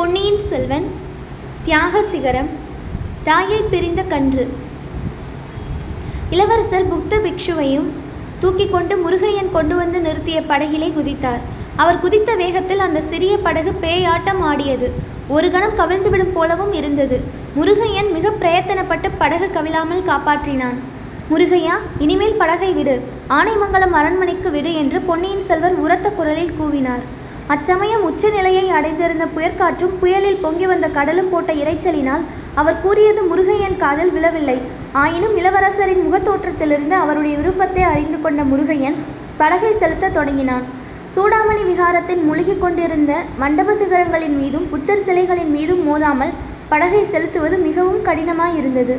பொன்னியின் செல்வன் தியாக சிகரம் தாயை பிரிந்த கன்று. இளவரசர் புத்த பிக்ஷுவையும் தூக்கிக் கொண்டு முருகையன் கொண்டு வந்து நிறுத்திய படகிலே குதித்தார். அவர் குதித்த வேகத்தில் அந்த சிறிய படகு பேயாட்டம் ஆடியது. ஒரு கணம் கவிழ்ந்துவிடும் போலவும் இருந்தது. முருகையன் மிக பிரயத்தனப்பட்டு படகு கவிழாமல் காப்பாற்றினான். முருகையா இனிமேல் படகை விடு. ஆனைமங்கலம் அரண்மனைக்கு விடு என்று பொன்னியின் செல்வர் உரத்த குரலில் கூவினார். அச்சமயம் உச்சநிலையை அடைந்திருந்த புயற்காற்றும் புயலில் பொங்கி வந்த கடலும் போட்ட இரைச்சலினால் அவர் கூறியது முருகையன் காதில் விழவில்லை. ஆயினும் இளவரசரின் முகத்தோற்றத்திலிருந்து அவருடைய விருப்பத்தை அறிந்து கொண்ட முருகையன் படகை செலுத்தத் தொடங்கினான். சூடாமணி விகாரத்தின் முழுகிக் கொண்டிருந்த மண்டப சிகரங்களின் மீதும் புத்தர் சிலைகளின் மீதும் மோதாமல் படகை செலுத்துவது மிகவும் கடினமாயிருந்தது.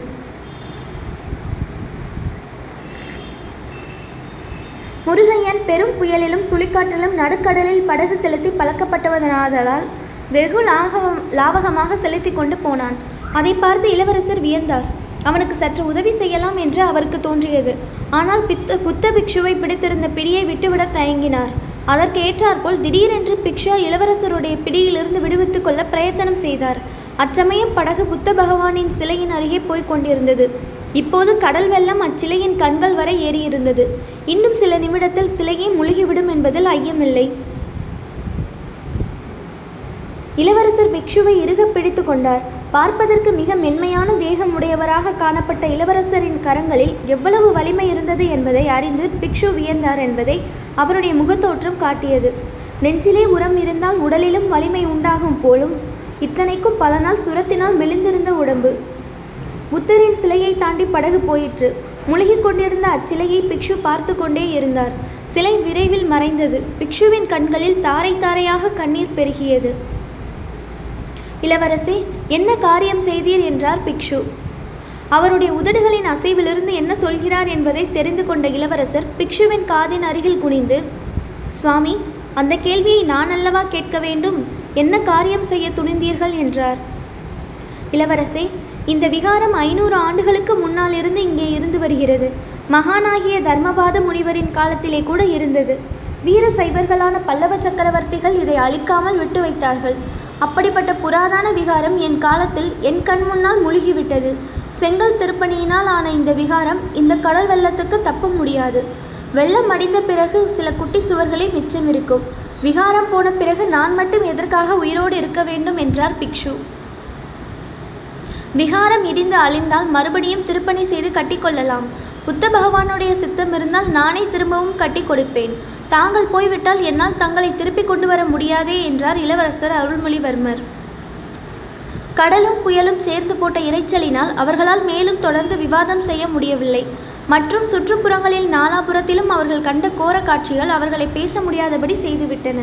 முருகையன் பெரும் புயலிலும் சுழிக்காற்றிலும் நடுக்கடலில் படகு செலுத்தி பழக்கப்பட்டவனாதலால் வெகு லாகவம் லாவகமாக செலுத்தி கொண்டு போனான். அதை பார்த்து இளவரசர் வியந்தார். அவனுக்கு சற்று உதவி செய்யலாம் என்று அவருக்கு தோன்றியது. ஆனால் பித்த புத்த பிக்ஷுவை பிடித்திருந்த பிடியை விட்டுவிடத் தயங்கினார். அதற்கு ஏற்றாற்போல் திடீரென்று பிக்ஷா இளவரசருடைய பிடியிலிருந்து விடுவித்து கொள்ள பிரயத்தனம் செய்தார். அச்சமயம் படகு புத்த பகவானின் சிலையின் அருகே போய்க் கொண்டிருந்தது. இப்போது கடல் வெள்ளம் அச்சிலையின் கண்கள் வரை ஏறியிருந்தது. இன்னும் சில நிமிடத்தில் சிலையை முழுகிவிடும் என்பதில் ஐயமில்லை. இளவரசர் பிக்ஷுவை இறுக பிடித்து கொண்டார். பார்ப்பதற்கு மிக மென்மையான தேகம் உடையவராக காணப்பட்ட இளவரசரின் கரங்களில் எவ்வளவு வலிமை இருந்தது என்பதை அறிந்து பிக்ஷு வியந்தார் என்பதை அவருடைய முகத்தோற்றம் காட்டியது. நெஞ்சிலே உரம் இருந்தால் உடலிலும் வலிமை உண்டாகும் போலும் இத்தனைக்கும் பல நாள் சுரத்தினால் மெலிந்திருந்த உடம்பு. புத்தரின் சிலையை தாண்டி படகு போயிற்று. முழுகிக் கொண்டிருந்த அச்சிலையை பிக்ஷு பார்த்து கொண்டே இருந்தார். சிலை விரைவில் மறைந்தது. பிக்ஷுவின் கண்களில் தாரை தாரையாக கண்ணீர் பெருகியது. இளவரசே என்ன காரியம் செய்தீர் என்றார் பிக்ஷு. அவருடைய உதடுகளின் அசைவிலிருந்து என்ன சொல்கிறார் என்பதை தெரிந்து கொண்ட இளவரசர் பிக்ஷுவின் காதின் அருகில் குனிந்து சுவாமி அந்த கேள்வியை நான் அல்லவா கேட்க வேண்டும்? என்ன காரியம் செய்ய துணிந்தீர்கள்? என்றார். இளவரசே இந்த விகாரம் ஐநூறு ஆண்டுகளுக்கு முன்னால் இருந்து இங்கே இருந்து வருகிறது. மகானாகிய தர்மபாத முனிவரின் காலத்திலே கூட இருந்தது. வீர சைவர்களான பல்லவ சக்கரவர்த்திகள் இதை அழிக்காமல் விட்டு வைத்தார்கள். அப்படிப்பட்ட புராதன விகாரம் என் காலத்தில் என் கண் முன்னால் முழுகிவிட்டது. செங்கல் திருப்பணியினால் ஆன இந்த விகாரம் இந்த கடல் வெள்ளத்துக்கு தப்ப முடியாது. வெள்ளம் அடிந்த பிறகு சில குட்டி சுவர்களே மிச்சம் இருக்கும் விகாரம் போன பிறகு நான் மட்டும் எதற்காக உயிரோடு இருக்க வேண்டும் என்றார் பிக்ஷு. விகாரம் இடிந்து அழிந்தால் மறுபடியும் திருப்பணி செய்து கட்டிக்கொள்ளலாம் புத்த பகவானுடைய சித்தம் இருந்தால் நானே திரும்பவும் கட்டி கொடுப்பேன். தாங்கள் போய்விட்டால் என்னால் தங்களை திருப்பிக் கொண்டு வர முடியாதே என்றார் இளவரசர் அருள்மொழிவர்மர். கடலும் புயலும் சேர்ந்து போட்ட இரைச்சலினால் அவர்களால் மேலும் தொடர்ந்து விவாதம் செய்ய முடியவில்லை. மற்றும் சுற்றுப்புறங்களில் நாலாபுரத்திலும் அவர்கள் கண்ட கோர காட்சிகள் அவர்களை பேச முடியாதபடி செய்துவிட்டன.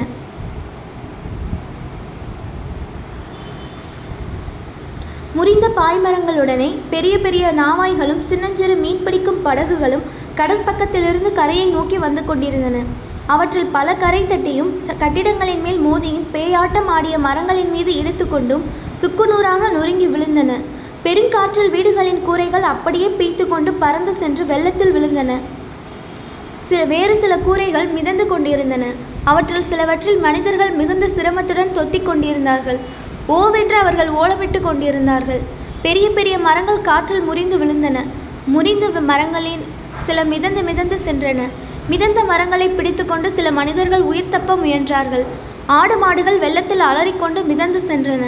முறிந்த பாய்மரங்களுடனே பெரிய பெரிய நாவாய்களும் சின்னஞ்சிறு மீன் பிடிக்கும் படகுகளும் கடற்பக்கத்திலிருந்து கரையை நோக்கி வந்து கொண்டிருந்தன. அவற்றில் பல கரை தட்டியும் கட்டிடங்களின் மேல் மோதியும் பேயாட்டம் ஆடிய மரங்களின் மீது இடித்துக்கொண்டும் சுக்குநூறாக நொறுங்கி விழுந்தன. பெருங்காற்றில் வீடுகளின் கூரைகள் அப்படியே பீய்த்து கொண்டு பறந்து சென்று வெள்ளத்தில் விழுந்தன. சில வேறு சில கூரைகள் மிதந்து கொண்டிருந்தன. அவற்றில் சிலவற்றில் மனிதர்கள் மிகுந்த சிரமத்துடன் தொத்திக் கொண்டிருந்தார்கள். ஓவென்று அவர்கள் ஓலமிட்டு கொண்டிருந்தார்கள். பெரிய பெரிய மரங்கள் காற்றில் முறிந்து விழுந்தன. முறிந்த மரங்களின் சில மிதந்து மிதந்து சென்றன. மிதந்த மரங்களை பிடித்துக்கொண்டு சில மனிதர்கள் உயிர் தப்ப முயன்றார்கள். ஆடு மாடுகள் வெள்ளத்தில் அலறிக்கொண்டு மிதந்து சென்றன.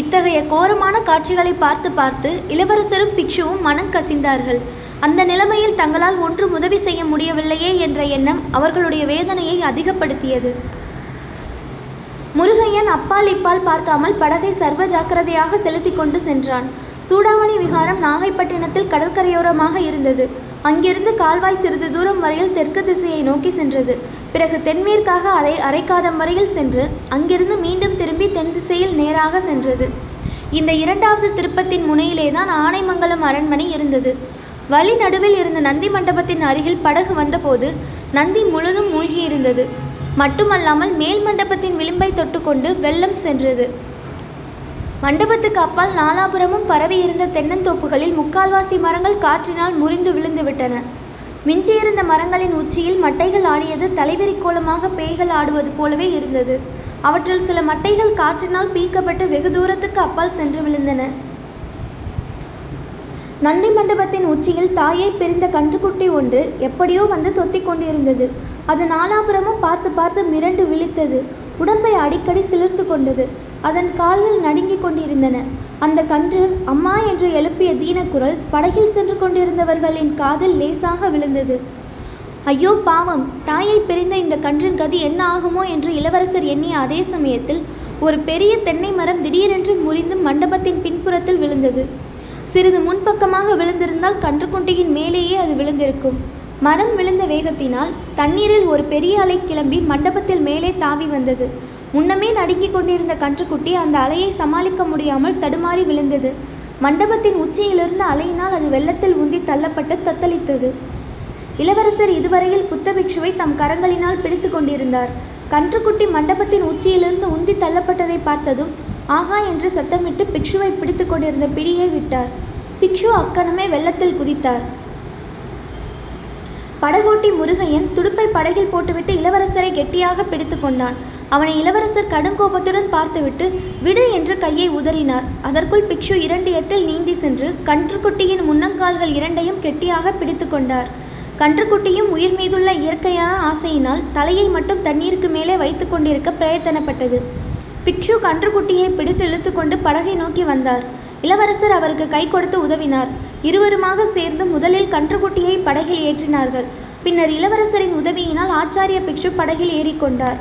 இத்தகைய கோரமான காட்சிகளை பார்த்து பார்த்து இளவரசரும் பிக்ஷுவும் மனம் கசிந்தார்கள். அந்த நிலைமையில் தங்களால் ஒன்றும் உதவி செய்ய முடியவில்லையே என்ற எண்ணம் அவர்களுடைய வேதனையை அதிகப்படுத்தியது. முருகையன் அப்பால் இப்பால் பார்க்காமல் படகை சர்வ ஜாக்கிரதையாக செலுத்தி கொண்டு சென்றான். சூடாமணி விகாரம் நாகைப்பட்டினத்தில் கடற்கரையோரமாக இருந்தது. அங்கிருந்து கால்வாய் சிறிது தூரம் வரையில் தெற்கு திசையை நோக்கி சென்றது. பிறகு தென்மேற்காக அதை அரைக்காதம் வரையில் சென்று அங்கிருந்து மீண்டும் திரும்பி தென் திசையில் நேராக சென்றது. இந்த இரண்டாவது திருப்பத்தின் முனையிலேதான் ஆனைமங்கலம் அரண்மனை இருந்தது. வழி நடுவில் இருந்த நந்தி மண்டபத்தின் அருகில் படகு வந்தபோது நந்தி முழுதும் மூழ்கியிருந்தது. மட்டுமல்லாமல் மேல் மண்டபத்தின் விளிம்பை தொட்டுக்கொண்டு வெள்ளம் சென்றது. மண்டபத்துக்கு அப்பால் நாலாபுரமும் பரவியிருந்த தென்னந்தோப்புகளில் முக்கால்வாசி மரங்கள் காற்றினால் முறிந்து விழுந்து விட்டன மிஞ்சியிருந்த மரங்களின் உச்சியில் மட்டைகள் ஆடியது தலைவெறி கோலமாக பேய்கள் ஆடுவது போலவே இருந்தது. அவற்றில் சில மட்டைகள் காற்றினால் பீக்கப்பட்டு வெகு தூரத்துக்கு அப்பால் சென்று விழுந்தன. நந்தி மண்டபத்தின் உச்சியில் தாயை பிரிந்த கன்றுக்குட்டி ஒன்று எப்படியோ வந்து தொத்திக் கொண்டிருந்தது. அது நாலாபுரமும் பார்த்து பார்த்து மிரண்டு விழித்தது. உடம்பை அடிக்கடி சிலிர்த்து கொண்டது. அதன் கால்கள் நடுங்கிக் கொண்டிருந்தன. அந்த கன்று அம்மா என்று எழுப்பிய தீனக்குரல் படகில் சென்று கொண்டிருந்தவர்களின் காதில் லேசாக விழுந்தது. ஐயோ பாவம்! தாயை பிரிந்த இந்த கன்றின் கதி என்ன ஆகுமோ என்று இளவரசர் எண்ணிய அதே சமயத்தில் ஒரு பெரிய தென்னை மரம் திடீரென்று முறிந்து மண்டபத்தின் பின்புறத்தில் விழுந்தது. சிறிது முன்பக்கமாக விழுந்திருந்தால் கன்றுக்குட்டியின் மேலேயே அது விழுந்திருக்கும். மரம் விழுந்த வேகத்தினால் தண்ணீரில் ஒரு பெரிய அலை கிளம்பி மண்டபத்தில் மேலே தாவி வந்தது. முன்னமே நடுங்கிக் கொண்டிருந்த கன்றுக்குட்டி அந்த அலையை சமாளிக்க முடியாமல் தடுமாறி விழுந்தது. மண்டபத்தின் உச்சியிலிருந்து அலையினால் அது வெள்ளத்தில் உந்தி தள்ளப்பட்டு தத்தளித்தது. இளவரசர் இதுவரையில் புத்தபிக்ஷுவை தம் கரங்களினால் பிடித்து கொண்டிருந்தார். கன்றுக்குட்டி மண்டபத்தின் உச்சியிலிருந்து உந்தி தள்ளப்பட்டதை பார்த்ததும் ஆகா என்று சத்தமிட்டு பிக்ஷுவை பிடித்து கொண்டிருந்த பிடியை விட்டார். பிக்ஷு அக்கணமே வெள்ளத்தில் குதித்தார். படகோட்டி முருகையன் துடுப்பை படகில் போட்டுவிட்டு இளவரசரை கெட்டியாக பிடித்து கொண்டான். அவனை இளவரசர் கடுங்கோபத்துடன் பார்த்துவிட்டு விடு என்று கையை உதறினார். அதற்குள் பிக்ஷு இரண்டு எட்டில் நீந்தி சென்று கன்றுக்குட்டியின் முன்னங்கால்கள் இரண்டையும் கெட்டியாக பிடித்து கொண்டார். கன்றுக்குட்டியும் உயிர் மீதுள்ள இயற்கையான ஆசையினால் தலையை மட்டும் தண்ணீருக்கு மேலே வைத்து கொண்டிருக்க பிரயத்தனப்பட்டது. பிக்ஷு கன்றுக்குட்டியை பிடித்து இழுத்துக்கொண்டு படகை நோக்கி வந்தார். இளவரசர் அவருக்கு கை கொடுத்து உதவினார். இருவருமாக சேர்ந்து முதலில் கன்றுக்குட்டியை படகில் ஏற்றினார்கள். பின்னர் இளவரசரின் உதவியினால் ஆச்சாரிய பிக்ஷு படகில் ஏறிக்கொண்டார்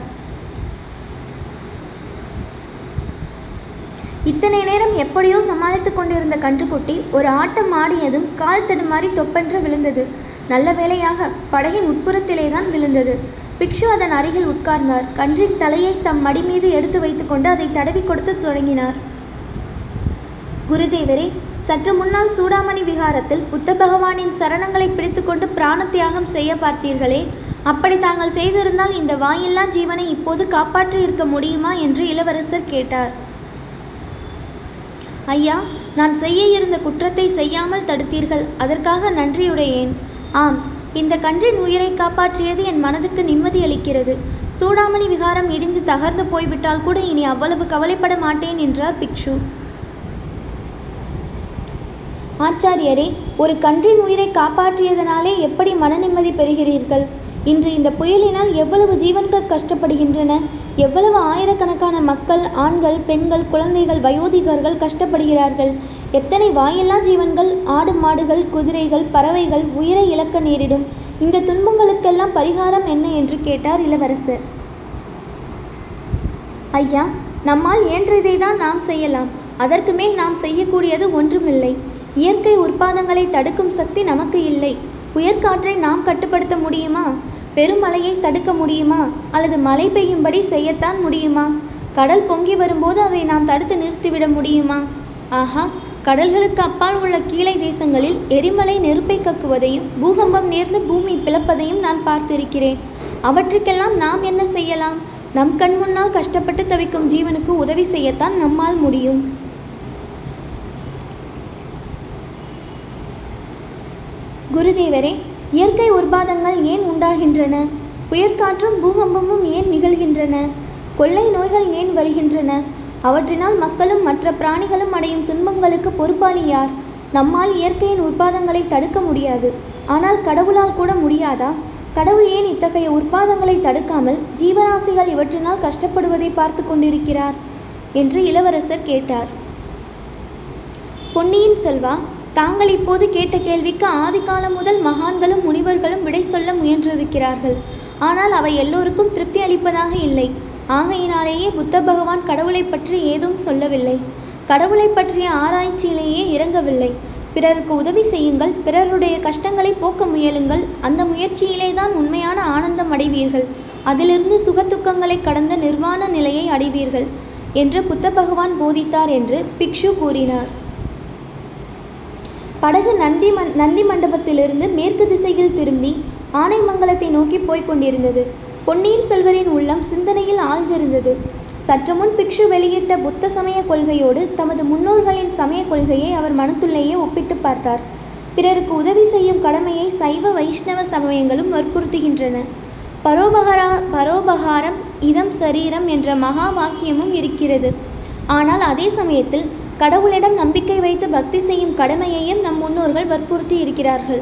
இத்தனை நேரம் எப்படியோ சமாளித்துக் கொண்டிருந்த கன்றுக்குட்டி ஒரு ஆட்டம் ஆடியதும் கால் தடுமாறி தொப்பென்று விழுந்தது. நல்ல வேளையாக படகின் உட்புறத்திலே தான் விழுந்தது. பிக்ஷு அதன் அருகில் உட்கார்ந்தார். கன்றின் தலையை தம் மடி மீது எடுத்து வைத்துக்கொண்டு அதை தடவி கொடுத்து தொடங்கினார். குருதேவரே சற்று முன்னால் சூடாமணி விகாரத்தில் புத்த பகவானின் சரணங்களை பிடித்துக்கொண்டு பிராண தியாகம் செய்ய பார்த்தீர்களே அப்படி தாங்கள் செய்திருந்தால் இந்த வாயில்லா ஜீவனை இப்போது காப்பாற்றி இருக்க முடியுமா என்று இளவரசர் கேட்டார். ஐயா நான் செய்ய இருந்த குற்றத்தை செய்யாமல் தடுத்தீர்கள் அதற்காக நன்றியுடையேன். ஆம் இந்த கன்றின் உயிரை காப்பாற்றியது என் மனதுக்கு நிம்மதி அளிக்கிறது. சூடாமணி விகாரம் இடிந்து தகர்ந்து போய்விட்டால் கூட இனி அவ்வளவு கவலைப்பட மாட்டேன் என்றார் பிக்ஷு. ஆச்சாரியரே ஒரு கன்றின் உயிரை காப்பாற்றியதனாலே எப்படி மன நிம்மதி பெறுகிறீர்கள்? இன்று இந்த புயலினால் எவ்வளவு ஜீவன்கள் கஷ்டப்படுகின்றன? எவ்வளவு ஆயிரக்கணக்கான மக்கள் ஆண்கள் பெண்கள் குழந்தைகள் வயோதிகர்கள் கஷ்டப்படுகிறார்கள்? எத்தனை வாயில்லா ஜீவன்கள் ஆடு மாடுகள் குதிரைகள் பறவைகள் உயிரை இழக்க நேரிடும்? இந்த துன்பங்களுக்கெல்லாம் பரிகாரம் என்ன என்று கேட்டார் இளவரசர். ஐயா நம்மால் இயன்றதை தான் நாம் செய்யலாம். அதற்கு மேல் நாம் செய்யக்கூடியது ஒன்றுமில்லை. இயற்கை உற்பாதங்களை தடுக்கும் சக்தி நமக்கு இல்லை. புயற்காற்றை நாம் கட்டுப்படுத்த முடியுமா? பெருமழையை தடுக்க முடியுமா? அல்லது மழை பெய்யும்படி செய்யத்தான் முடியுமா? கடல் பொங்கி வரும்போது அதை நாம் தடுத்து நிறுத்திவிட முடியுமா? ஆஹா கடல்களுக்கு அப்பால் உள்ள கீழை தேசங்களில் எரிமலை நெருப்பை கக்குவதையும் பூகம்பம் நேர்ந்து பூமி பிளப்பதையும் நான் பார்த்திருக்கிறேன். அவற்றுக்கெல்லாம் நாம் என்ன செய்யலாம்? நம் கண் முன்னால் கஷ்டப்பட்டு தவிக்கும் ஜீவனுக்கு உதவி செய்யத்தான் நம்மால் முடியும். குருதேவரே இயற்கை உற்பாதங்கள் ஏன் உண்டாகின்றன? புயற்காற்றும் பூகம்பமும் ஏன் நிகழ்கின்றன? கொள்ளை நோய்கள் ஏன் வருகின்றன? அவற்றினால் மக்களும் மற்ற பிராணிகளும் அடையும் துன்பங்களுக்கு பொறுப்பாளி யார்? நம்மால் இயற்கையின் உற்பாதங்களை தடுக்க முடியாது. ஆனால் கடவுளால் கூட முடியாதா? கடவுள் ஏன் இத்தகைய உற்பாதங்களை தடுக்காமல் ஜீவராசிகள் இவற்றினால் கஷ்டப்படுவதை பார்த்து கொண்டிருக்கிறார்? என்று இளவரசர் கேட்டார். பொன்னியின் செல்வா தாங்கள் இப்போது கேட்ட கேள்விக்கு ஆதிகாலம் முதல் மகான்களும் முனிவர்களும் விடை சொல்ல முயன்றிருக்கிறார்கள். ஆனால் அவை எல்லோருக்கும் திருப்தி அளிப்பதாக இல்லை. ஆகையினாலேயே புத்த பகவான் கடவுளை பற்றி ஏதும் சொல்லவில்லை. கடவுளை பற்றிய ஆராய்ச்சியிலேயே இறங்கவில்லை. பிறருக்கு உதவி செய்யுங்கள் பிறருடைய கஷ்டங்களை போக்க முயலுங்கள். அந்த முயற்சியிலே தான் உண்மையான ஆனந்தம் அடைவீர்கள். அதிலிருந்து சுகத்துக்கங்களை கடந்த நிர்வாண நிலையை அடைவீர்கள் என்று புத்த பகவான் போதித்தார் என்று பிக்ஷு கூறினார். படகு நந்தி மண் நந்தி மண்டபத்திலிருந்து மேற்கு திசையில் திரும்பி ஆனைமங்கலத்தை நோக்கி போய்க் கொண்டிருந்தது. பொன்னியின் செல்வரின் உள்ளம் சிந்தனையில் ஆழ்ந்திருந்தது. சற்று முன் பிக்ஷு வெளியிட்ட புத்த சமய கொள்கையோடு தமது முன்னோர்களின் சமய கொள்கையை அவர் மனத்துள்ளேயே ஒப்பிட்டு பார்த்தார். பிறருக்கு உதவி செய்யும் கடமையை சைவ வைஷ்ணவ சமயங்களும் வற்புறுத்துகின்றன. பரோபகாரா பரோபகாரம் இதம் சரீரம் என்ற மகா வாக்கியமும் இருக்கிறது. ஆனால் அதே சமயத்தில் கடவுளிடம் நம்பிக்கை வைத்து பக்தி செய்யும் கடமையையும் நம் முன்னோர்கள் வற்புறுத்தி இருக்கிறார்கள்.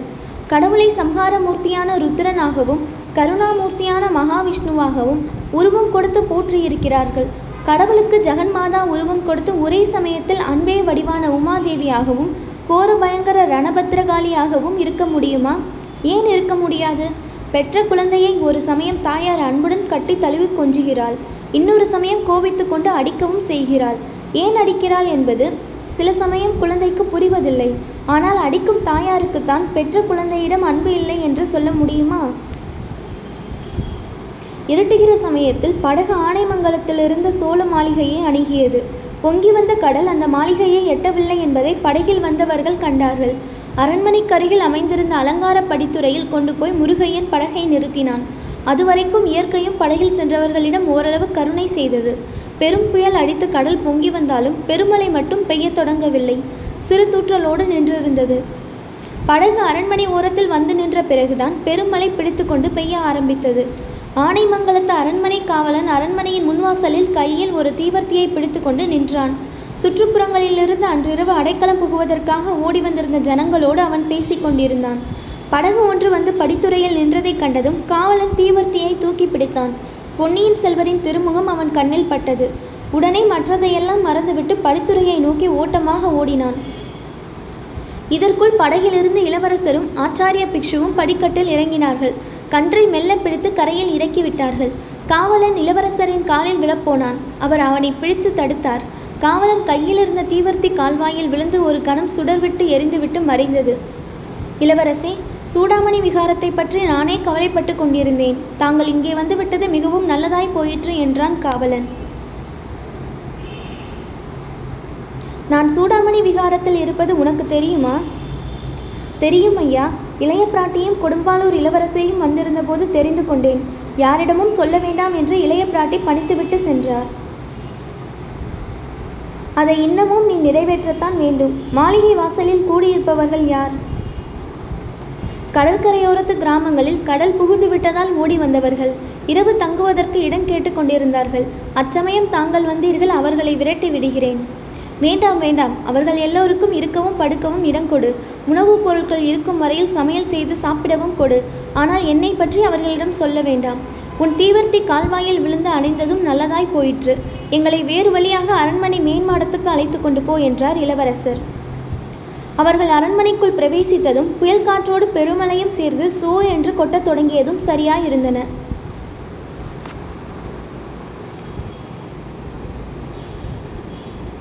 கடவுளை சம்ஹார மூர்த்தியான ருத்ரனாகவும் கருணாமூர்த்தியான மகாவிஷ்ணுவாகவும் உருவம் கொடுத்து போற்றியிருக்கிறார்கள். கடவுளுக்கு ஜெகன்மாதா உருவம் கொடுத்து ஒரே சமயத்தில் அன்பே வடிவான உமாதேவியாகவும் கோர பயங்கர ரணபத்திரகாளியாகவும் இருக்க முடியுமா? ஏன் இருக்க முடியாது? பெற்ற குழந்தையை ஒரு சமயம் தாயார் அன்புடன் கட்டி தழுவி கொஞ்சுகிறாள். இன்னொரு சமயம் கோபித்து கொண்டு அடிக்கவும் செய்கிறாள். ஏன் அடிக்கிறாள் என்பது சில சமயம் குழந்தைக்கு புரிவதில்லை. ஆனால் அடிக்கும் தாயாருக்குத்தான் பெற்ற குழந்தையிடம் அன்பு இல்லை என்று சொல்ல முடியுமா? இருட்டுகிற சமயத்தில் படகு ஆனைமங்கலத்திலிருந்து சோழ மாளிகையை அணுகியது. பொங்கி வந்த கடல் அந்த மாளிகையை எட்டவில்லை என்பதை படகில் வந்தவர்கள் கண்டார்கள். அரண்மனைக்கருகில் அமைந்திருந்த அலங்கார படித்துறையில் கொண்டு போய் முருகையன் படகை நிறுத்தினான். அதுவரைக்கும் இயற்கையும் படகில் சென்றவர்களிடம் ஓரளவு கருணை செய்தது. பெரும் புயல் அடித்து கடல் பொங்கி வந்தாலும் பெருமழை மட்டும் பெய்யத் தொடங்கவில்லை. சிறு தூற்றலோடு நின்றிருந்தது. படகு அரண்மனை ஓரத்தில் வந்து நின்ற பிறகுதான் பெருமழை பிடித்துக்கொண்டு பெய்ய ஆரம்பித்தது. ஆனைமங்கலத்து அரண்மனை காவலன் அரண்மனையின் முன்வாசலில் கையில் ஒரு தீவர்த்தியை பிடித்துக்கொண்டு நின்றான். சுற்றுப்புறங்களிலிருந்து அன்றிரவு அடைக்கலம் புகுவதற்காக ஓடி வந்திருந்த ஜனங்களோடு அவன் பேசிக்கொண்டிருந்தான் படகு ஒன்று வந்து படித்துறையில் நின்றதைக் கண்டதும் காவலன் தீவர்த்தியை தூக்கி பிடித்தான். பொன்னியின் செல்வரின் திருமுகம் அவன் கண்ணில் பட்டது. உடனே மற்றதையெல்லாம் மறந்துவிட்டு படித்துறையை நோக்கி ஓட்டமாக ஓடினான். இதற்குள் படகிலிருந்து இளவரசரும் ஆச்சாரிய பிக்ஷுவும் படிக்கட்டில் இறங்கினார்கள். கன்றை மெல்ல பிடித்து கரையில் இறக்கிவிட்டார்கள் காவலன் இளவரசரின் காலில் விழப்போனான். அவர் அவனை பிடித்து தடுத்தார். காவலன் கையில் இருந்த தீவர்த்தி கால்வாயில் விழுந்து ஒரு கணம் சுடர்விட்டு எரிந்துவிட்டு மறைந்தது. இளவரசே சூடாமணி விகாரத்தை பற்றி நானே கவலைப்பட்டு கொண்டிருந்தேன். தாங்கள் இங்கே வந்துவிட்டது மிகவும் நல்லதாய் போயிற்று என்றான் காவலன். நான் சூடாமணி விகாரத்தில் இருப்பது உனக்கு தெரியுமா? தெரியும் ஐயா. இளைய பிராட்டியும் கொடும்பாலூர் இளவரசையும் வந்திருந்தபோது தெரிந்து கொண்டேன். யாரிடமும் சொல்ல வேண்டாம் என்று இளைய பிராட்டி பணித்துவிட்டு சென்றார். அதை இன்னமும் நீ நிறைவேற்றத்தான் வேண்டும். மாளிகை வாசலில் கூடியிருப்பவர்கள் யார்? கடற்கரையோரத்து கிராமங்களில் கடல் புகுந்து விட்டதால் ஓடி வந்தவர்கள். இரவு தங்குவதற்கு இடம் கேட்டு கொண்டிருந்தார்கள். அச்சமயம் தாங்கள் வந்தீர்கள் அவர்களை விரட்டி விடுகிறேன். வேண்டாம் வேண்டாம். அவர்கள் எல்லோருக்கும் இருக்கவும் படுக்கவும் இடம் கொடு. உணவுப் பொருட்கள் இருக்கும் வரையில் சமையல் செய்து சாப்பிடவும் கொடு. ஆனால் என்னை பற்றி அவர்களிடம் சொல்ல வேண்டாம். உன் தீவர்த்தி கால்வாயில் விழுந்து அணைந்ததும் நல்லதாய் போயிற்று. எங்களை வேறு வழியாக அரண்மனை மேன்மாடத்துக்கு அழைத்து கொண்டு போ என்றார் இளவரசர். அவர்கள் அரண்மனைக்குள் பிரவேசித்ததும் புயல் காற்றோடு பெருமழையும் சேர்ந்து சோ என்று கொட்டத் தொடங்கியதும் சரியாயிருந்தன.